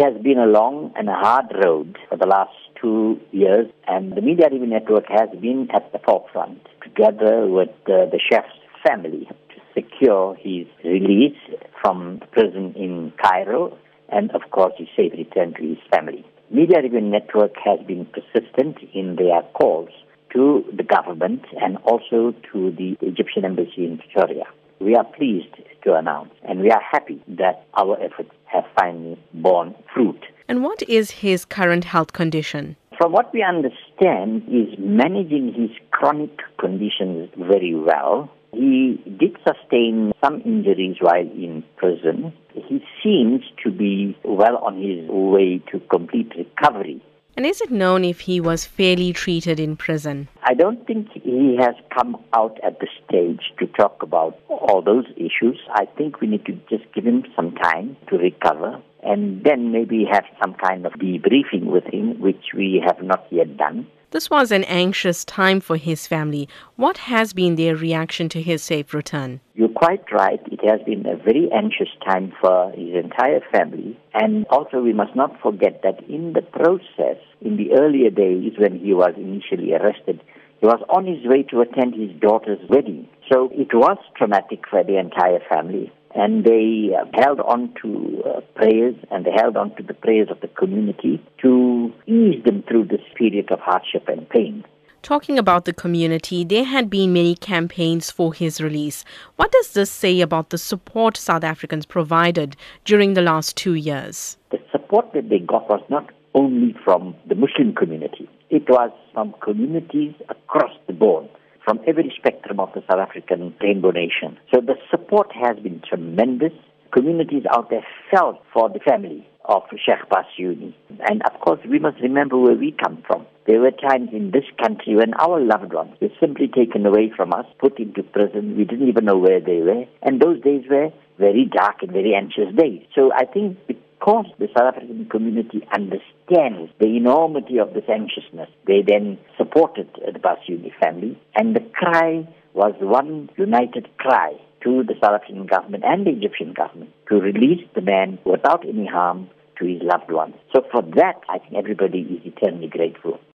has been a long and a hard road for the last two years, and the Media Review Network has been at the forefront, together with uh, the Sheikh's family, to secure his release from prison in Cairo, and of course his safe return to his family. Media Review Network has been persistent in their calls to the government and also to the Egyptian embassy in Pretoria. We are pleased to announce and we are happy that our efforts have finally borne fruit. And what is his current health condition? From what we understand, he's managing his chronic conditions very well. He did sustain some injuries while in prison. He seems to be well on his way to complete recovery. And is it known if he was fairly treated in prison? I don't think he has come out at the stage to talk about all those issues. I think we need to just give him some time to recover and then maybe have some kind of debriefing with him, which we have not yet done. This was an anxious time for his family. What has been their reaction to his safe return? You're quite right. It has been a very anxious time for his entire family. And also, we must not forget that in the process, in the earlier days when he was initially arrested, he was on his way to attend his daughter's wedding. So it was traumatic for the entire family and they uh, held on to uh, prayers and they held on to the prayers of the community to ease them through this period of hardship and pain. Talking about the community, there had been many campaigns for his release. What does this say about the support South Africans provided during the last two years? The support that they got was not only from the Muslim community, it was from communities across the board from every spectrum of the South African rainbow nation. So the support has been tremendous. Communities out there felt for the family of Sheikh Bassiouni. And of course, we must remember where we come from. There were times in this country when our loved ones were simply taken away from us, put into prison. We didn't even know where they were. And those days were very dark and very anxious days. So I think because the South African community understands the enormity of this anxiousness, they then supported the Bassiouni family, and the cry was one united cry to the South African government and the Egyptian government to release the man without any harm to his loved ones. So for that, I think everybody is eternally grateful.